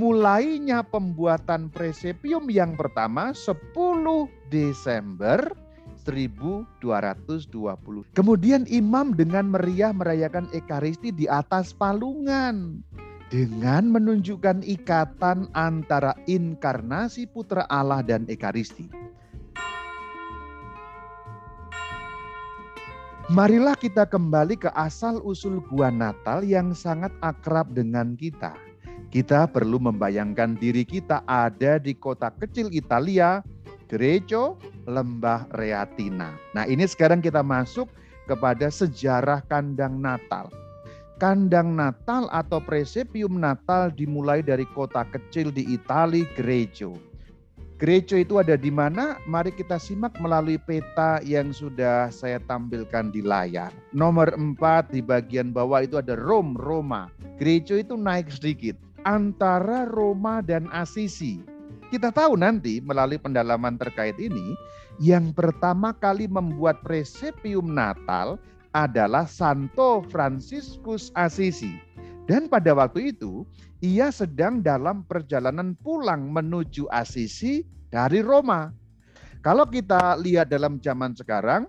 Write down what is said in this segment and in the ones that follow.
mulainya pembuatan presepium yang pertama 10 Desember 1220. Kemudian imam dengan meriah merayakan Ekaristi di atas palungan dengan menunjukkan ikatan antara inkarnasi Putra Allah dan Ekaristi. Marilah kita kembali ke asal-usul gua Natal yang sangat akrab dengan kita. Kita perlu membayangkan diri kita ada di kota kecil Italia, Greco, Lembah Reatina. Nah ini sekarang kita masuk kepada sejarah kandang Natal. Kandang Natal atau presepium Natal dimulai dari kota kecil di Italia, Greco. Gereja itu ada di mana? Mari kita simak melalui peta yang sudah saya tampilkan di layar. Nomor 4 di bagian bawah itu ada Rom, Roma. Gereja itu naik sedikit. Antara Roma dan Asisi. Kita tahu nanti melalui pendalaman terkait ini, yang pertama kali membuat presepium Natal adalah Santo Franciscus Assisi. Dan pada waktu itu, ia sedang dalam perjalanan pulang menuju Asisi dari Roma. Kalau kita lihat dalam zaman sekarang,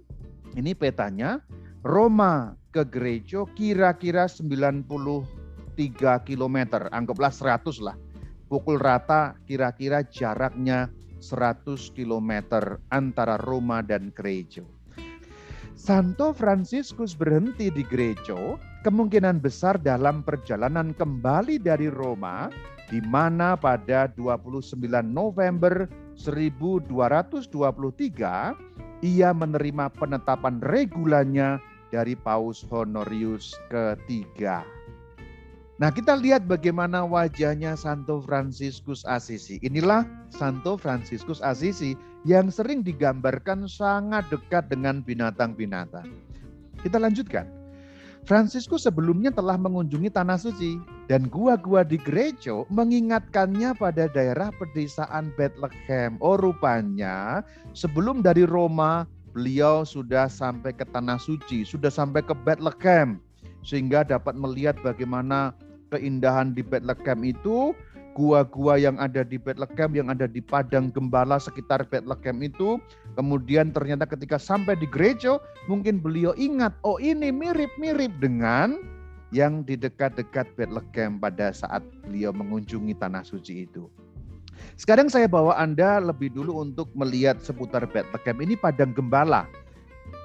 ini petanya, Roma ke gereja kira-kira 93 km, anggaplah 100 lah. Pukul rata kira-kira jaraknya 100 km antara Roma dan gereja. Santo Franciscus berhenti di gereja kemungkinan besar dalam perjalanan kembali dari Roma di mana pada 29 November 1223 ia menerima penetapan regulanya dari Paus Honorius ketiga. Nah, kita lihat bagaimana wajahnya Santo Franciscus Assisi. Inilah Santo Franciscus Assisi yang sering digambarkan sangat dekat dengan binatang-binatang. Kita lanjutkan. Franciscus sebelumnya telah mengunjungi tanah suci dan gua-gua di gereja mengingatkannya pada daerah pedesaan Bethlehem. Oh rupanya sebelum dari Roma beliau sudah sampai ke tanah suci, sudah sampai ke Bethlehem sehingga dapat melihat bagaimana keindahan di Bethlehem itu, gua-gua yang ada di Bethlehem, yang ada di padang gembala sekitar Bethlehem itu. Kemudian ternyata ketika sampai di gereja, mungkin beliau ingat, oh ini mirip-mirip dengan yang di dekat-dekat Bethlehem pada saat beliau mengunjungi tanah suci itu. Sekarang saya bawa Anda lebih dulu untuk melihat seputar Bethlehem. Ini padang gembala.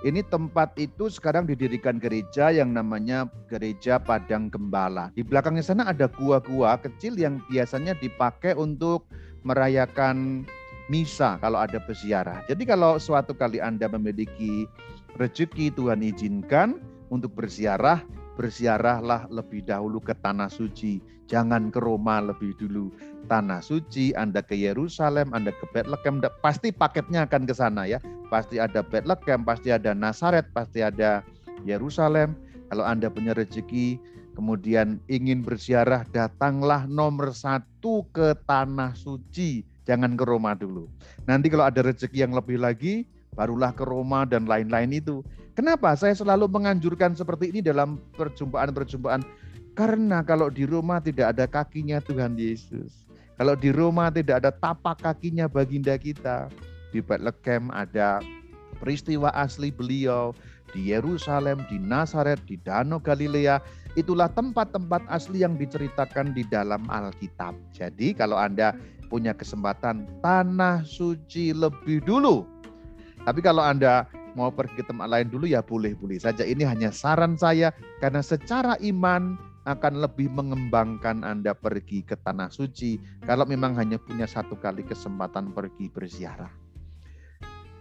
Ini tempat itu sekarang didirikan gereja yang namanya Gereja Padang Gembala. Di belakangnya sana ada gua-gua kecil yang biasanya dipakai untuk merayakan misa kalau ada peziarah. Jadi kalau suatu kali Anda memiliki rezeki Tuhan izinkan untuk berziarah, berziarahlah lebih dahulu ke tanah suci. Jangan ke Roma lebih dulu. Tanah suci, Anda ke Yerusalem, Anda ke Bethlehem, pasti paketnya akan ke sana ya. Pasti ada Bethlehem, pasti ada Nazaret, pasti ada Yerusalem. Kalau Anda punya rezeki, kemudian ingin berziarah, datanglah nomor satu ke tanah suci. Jangan ke Roma dulu. Nanti kalau ada rezeki yang lebih lagi, barulah ke Roma dan lain-lain itu. Kenapa saya selalu menganjurkan seperti ini dalam perjumpaan-perjumpaan? Karena kalau di Roma tidak ada kakinya Tuhan Yesus. Kalau di Roma tidak ada tapak kakinya baginda kita. Di Bethlehem ada peristiwa asli beliau. Di Yerusalem, di Nazaret, di Danau Galilea. Itulah tempat-tempat asli yang diceritakan di dalam Alkitab. Jadi kalau Anda punya kesempatan tanah suci lebih dulu. Tapi kalau Anda mau pergi ke tempat lain dulu ya boleh-boleh saja. Ini hanya saran saya karena secara iman akan lebih mengembangkan Anda pergi ke tanah suci kalau memang hanya punya satu kali kesempatan pergi berziarah.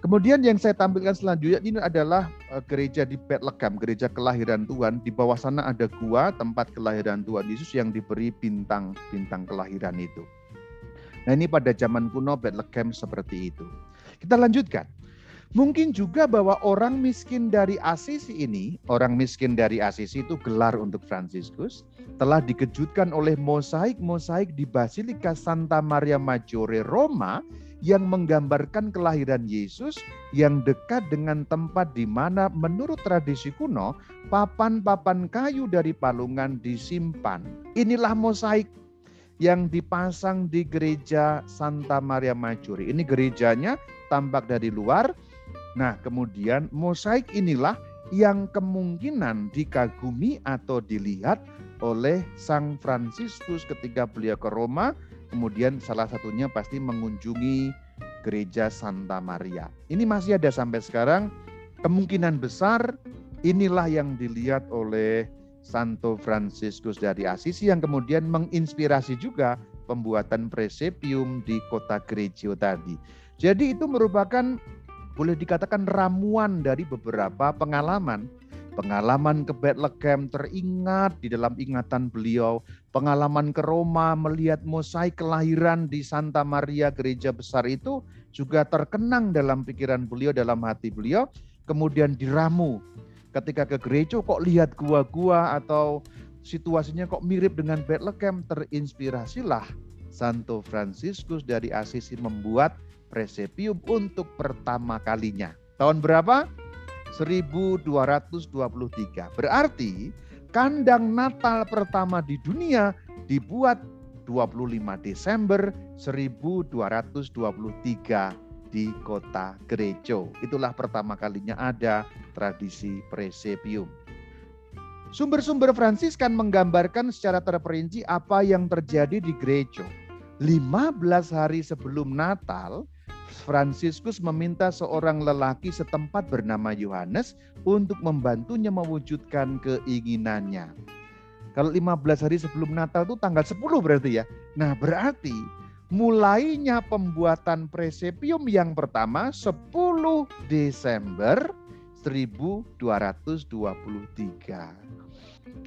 Kemudian yang saya tampilkan selanjutnya ini adalah eh, gereja di Bethlehem, gereja kelahiran Tuhan. Di bawah sana ada gua tempat kelahiran Tuhan Yesus yang diberi bintang-bintang kelahiran itu. Nah ini pada zaman kuno Bethlehem seperti itu. Kita lanjutkan. Mungkin juga bahwa orang miskin dari Asisi ini, orang miskin dari Asisi itu gelar untuk Fransiskus, telah dikejutkan oleh mosaik-mosaik di Basilika Santa Maria Maggiore Roma yang menggambarkan kelahiran Yesus yang dekat dengan tempat di mana menurut tradisi kuno papan-papan kayu dari palungan disimpan. Inilah mosaik yang dipasang di gereja Santa Maria Majuri. Ini gerejanya tampak dari luar. Nah, kemudian mosaik inilah yang kemungkinan dikagumi atau dilihat oleh Sang Fransiskus ketika beliau ke Roma. Kemudian salah satunya pasti mengunjungi gereja Santa Maria. Ini masih ada sampai sekarang. Kemungkinan besar inilah yang dilihat oleh Santo Fransiskus dari Assisi yang kemudian menginspirasi juga pembuatan presepium di kota Greggio tadi. Jadi itu merupakan boleh dikatakan ramuan dari beberapa pengalaman. Pengalaman ke Bethlehem teringat di dalam ingatan beliau. Pengalaman ke Roma melihat mosaik kelahiran di Santa Maria gereja besar itu juga terkenang dalam pikiran beliau, dalam hati beliau. Kemudian diramu ketika ke gereja kok lihat gua-gua atau situasinya kok mirip dengan Bethlehem, terinspirasilah Santo Fransiskus dari Assisi membuat presepium untuk pertama kalinya. Tahun berapa? 1223. Berarti kandang Natal pertama di dunia dibuat 25 Desember 1223 di kota Gerejo. Itulah pertama kalinya ada tradisi presepium. Sumber-sumber Fransiskan menggambarkan secara terperinci apa yang terjadi di Gerejo. 15 hari sebelum Natal, Fransiskus meminta seorang lelaki setempat bernama Yohanes untuk membantunya mewujudkan keinginannya. Kalau 15 hari sebelum Natal itu tanggal 10 berarti ya. Nah berarti mulainya pembuatan presepium yang pertama 10 Desember 1223.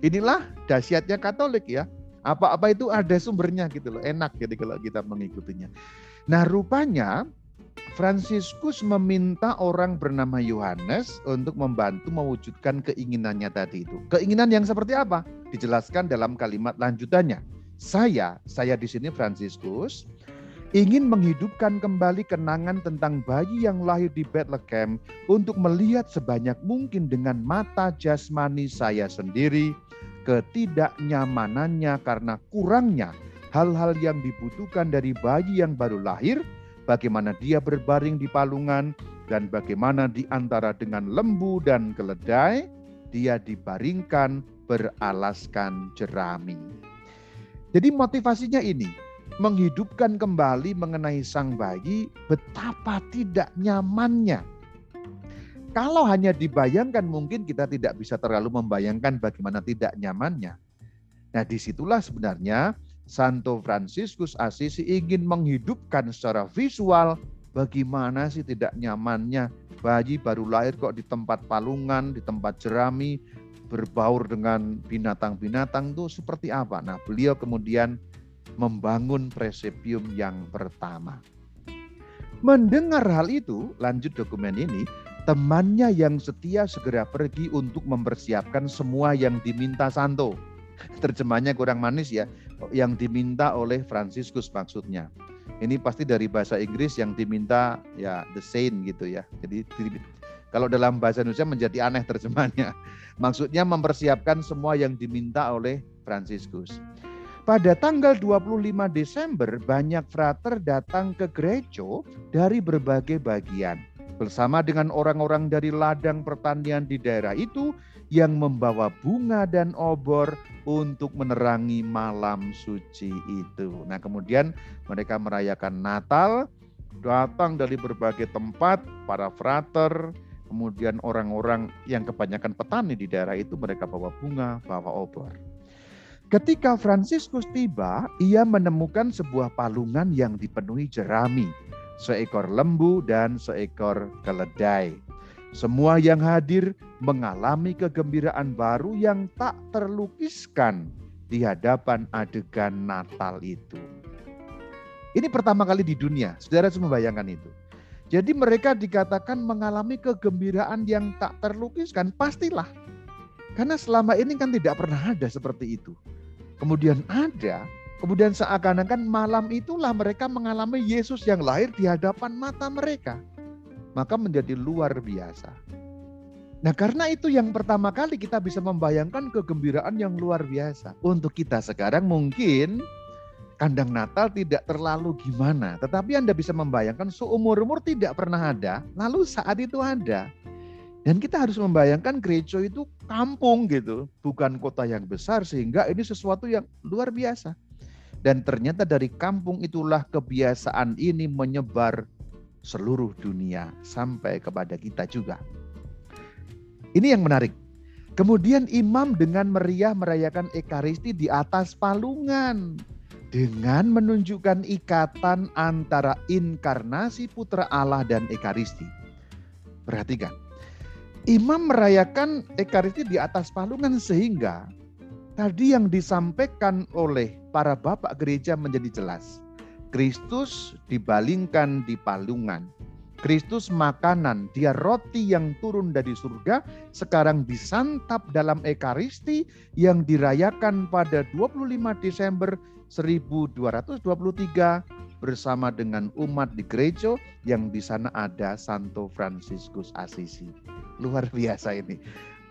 Inilah dahsyatnya Katolik ya. Apa-apa itu ada sumbernya gitu loh. Enak jadi kalau kita mengikutinya. Nah, rupanya Fransiskus meminta orang bernama Yohanes untuk membantu mewujudkan keinginannya tadi itu. Keinginan yang seperti apa? Dijelaskan dalam kalimat lanjutannya. Saya, saya di sini Fransiskus, ingin menghidupkan kembali kenangan tentang bayi yang lahir di Bethlehem untuk melihat sebanyak mungkin dengan mata jasmani saya sendiri ketidaknyamanannya karena kurangnya hal-hal yang dibutuhkan dari bayi yang baru lahir, bagaimana dia berbaring di palungan dan bagaimana di antara dengan lembu dan keledai dia dibaringkan beralaskan jerami. Jadi motivasinya ini, menghidupkan kembali mengenai sang bayi betapa tidak nyamannya. Kalau hanya dibayangkan mungkin kita tidak bisa terlalu membayangkan bagaimana tidak nyamannya. Nah di situlah sebenarnya Santo Fransiskus Assisi ingin menghidupkan secara visual bagaimana sih tidak nyamannya bayi baru lahir kok di tempat palungan, di tempat jerami, berbaur dengan binatang-binatang itu seperti apa. Nah, beliau kemudian membangun presepium yang pertama. Mendengar hal itu, lanjut dokumen ini, temannya yang setia segera pergi untuk mempersiapkan semua yang diminta Santo. Terjemahnya kurang manis ya, yang diminta oleh Fransiskus maksudnya. Ini pasti dari bahasa Inggris yang diminta ya the saint gitu ya. Jadi kalau dalam bahasa Indonesia menjadi aneh terjemahnya. Maksudnya mempersiapkan semua yang diminta oleh Fransiskus. Pada tanggal 25 Desember banyak frater datang ke gereja dari berbagai bagian. Bersama dengan orang-orang dari ladang pertanian di daerah itu yang membawa bunga dan obor untuk menerangi malam suci itu. Nah kemudian mereka merayakan Natal, datang dari berbagai tempat, para frater, Kemudian orang-orang yang kebanyakan petani di daerah itu mereka bawa bunga, bawa obor. Ketika Fransiskus tiba, ia menemukan sebuah palungan yang dipenuhi jerami, seekor lembu dan seekor keledai. Semua yang hadir mengalami kegembiraan baru yang tak terlukiskan di hadapan adegan Natal itu. Ini pertama kali di dunia, saudara semua bayangkan itu. Jadi mereka dikatakan mengalami kegembiraan yang tak terlukiskan, pastilah. Karena selama ini kan tidak pernah ada seperti itu. Kemudian ada, kemudian seakan-akan malam itulah mereka mengalami Yesus yang lahir di hadapan mata mereka. Maka menjadi luar biasa. Nah karena itu yang pertama kali kita bisa membayangkan kegembiraan yang luar biasa. Untuk kita sekarang mungkin kandang Natal tidak terlalu gimana, tetapi Anda bisa membayangkan seumur-umur tidak pernah ada, lalu saat itu ada. Dan kita harus membayangkan gereja itu kampung gitu, bukan kota yang besar sehingga ini sesuatu yang luar biasa. Dan ternyata dari kampung itulah kebiasaan ini menyebar seluruh dunia sampai kepada kita juga. Ini yang menarik. Kemudian imam dengan meriah merayakan Ekaristi di atas palungan dengan menunjukkan ikatan antara inkarnasi putra Allah dan Ekaristi. Perhatikan, Imam merayakan Ekaristi di atas palungan sehingga tadi yang disampaikan oleh para bapak gereja menjadi jelas. Kristus dibalingkan di palungan. Kristus makanan, dia roti yang turun dari surga, sekarang disantap dalam Ekaristi yang dirayakan pada 25 Desember 1223 bersama dengan umat di gereja yang di sana ada Santo Fransiskus Assisi. Luar biasa ini.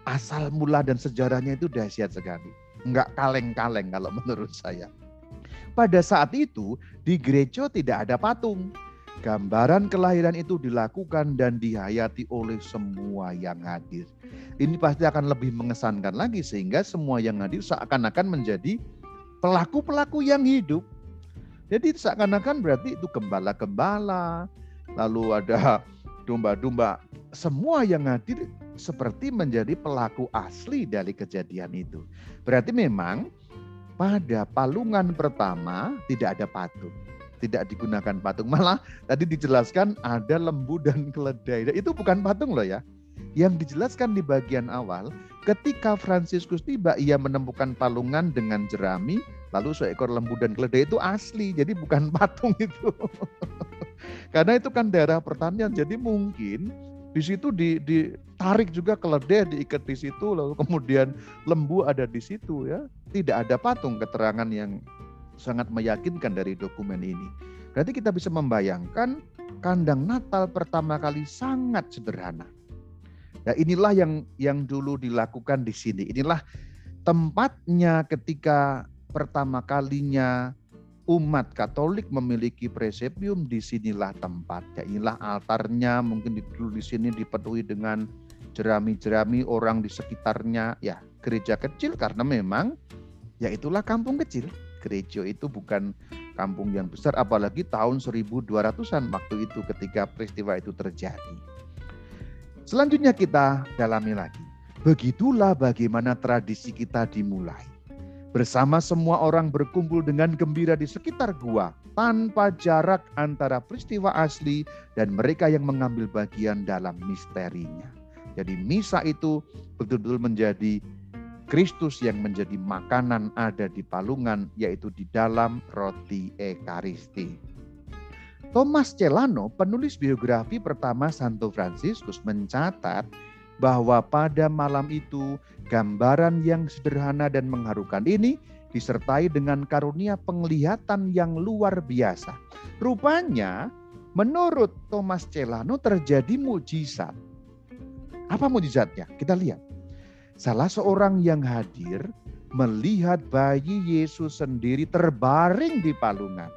Asal mula dan sejarahnya itu dahsyat sekali. Enggak kaleng-kaleng kalau menurut saya. Pada saat itu di gereja tidak ada patung. Gambaran kelahiran itu dilakukan dan dihayati oleh semua yang hadir. Ini pasti akan lebih mengesankan lagi sehingga semua yang hadir seakan-akan menjadi pelaku-pelaku yang hidup jadi seakan-akan berarti itu gembala-gembala, lalu ada domba-domba. Semua yang hadir seperti menjadi pelaku asli dari kejadian itu. Berarti memang pada palungan pertama tidak ada patung. Tidak digunakan patung. Malah tadi dijelaskan ada lembu dan keledai. Itu bukan patung loh ya. Yang dijelaskan di bagian awal, ketika Fransiskus tiba, ia menemukan palungan dengan jerami, Lalu seekor lembu dan keledai itu asli, jadi bukan patung itu. Karena itu kan daerah pertanian, jadi mungkin di situ ditarik juga keledai diikat di situ, lalu kemudian lembu ada di situ ya. Tidak ada patung keterangan yang sangat meyakinkan dari dokumen ini. Berarti kita bisa membayangkan kandang Natal pertama kali sangat sederhana. Nah inilah yang yang dulu dilakukan di sini. Inilah tempatnya ketika pertama kalinya umat Katolik memiliki presepium, di sinilah tempatnya. Inilah altarnya, mungkin di sini dipenuhi dengan jerami-jerami orang di sekitarnya. Ya, gereja kecil karena memang ya itulah kampung kecil. Gereja itu bukan kampung yang besar, apalagi tahun 1200-an waktu itu ketika peristiwa itu terjadi. Selanjutnya kita dalami lagi. Begitulah bagaimana tradisi kita dimulai Bersama semua orang berkumpul dengan gembira di sekitar gua tanpa jarak antara peristiwa asli dan mereka yang mengambil bagian dalam misterinya. Jadi misa itu betul-betul menjadi Kristus yang menjadi makanan ada di palungan yaitu di dalam roti Ekaristi. Thomas Celano, penulis biografi pertama Santo Fransiskus mencatat bahwa pada malam itu gambaran yang sederhana dan mengharukan ini disertai dengan karunia penglihatan yang luar biasa. Rupanya menurut Thomas Celano terjadi mujizat. Apa mujizatnya? Kita lihat. Salah seorang yang hadir melihat bayi Yesus sendiri terbaring di palungan.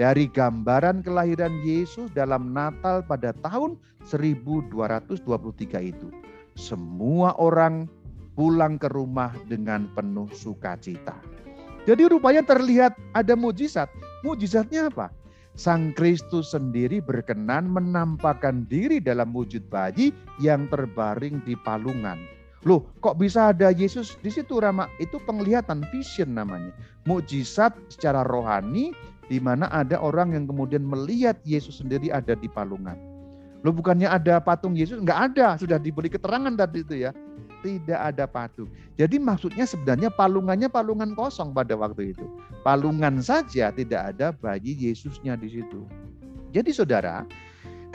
Dari gambaran kelahiran Yesus dalam Natal pada tahun 1223 itu semua orang pulang ke rumah dengan penuh sukacita. Jadi rupanya terlihat ada mujizat. Mujizatnya apa? Sang Kristus sendiri berkenan menampakkan diri dalam wujud bayi yang terbaring di palungan. Loh, kok bisa ada Yesus di situ Rama? Itu penglihatan vision namanya. Mujizat secara rohani di mana ada orang yang kemudian melihat Yesus sendiri ada di palungan. Lo bukannya ada patung Yesus? Enggak ada, sudah diberi keterangan tadi itu ya. Tidak ada patung. Jadi maksudnya sebenarnya palungannya palungan kosong pada waktu itu. Palungan saja tidak ada bayi Yesusnya di situ. Jadi saudara,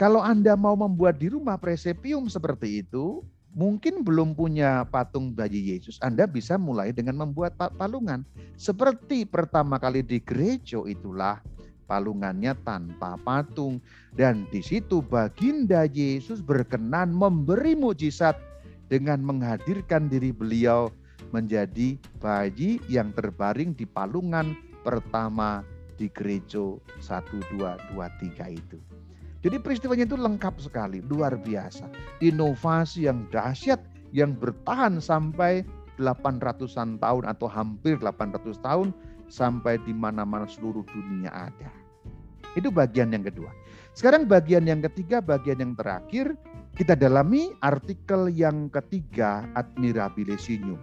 kalau Anda mau membuat di rumah presepium seperti itu, mungkin belum punya patung bayi Yesus, Anda bisa mulai dengan membuat palungan. Seperti pertama kali di gereja itulah palungannya tanpa patung. Dan di situ baginda Yesus berkenan memberi mujizat dengan menghadirkan diri beliau menjadi bayi yang terbaring di palungan pertama di gereja 1223 itu. Jadi peristiwanya itu lengkap sekali, luar biasa. Inovasi yang dahsyat yang bertahan sampai 800-an tahun atau hampir 800 tahun sampai di mana-mana seluruh dunia ada. Itu bagian yang kedua. Sekarang bagian yang ketiga, bagian yang terakhir, kita dalami artikel yang ketiga Admirabilisium.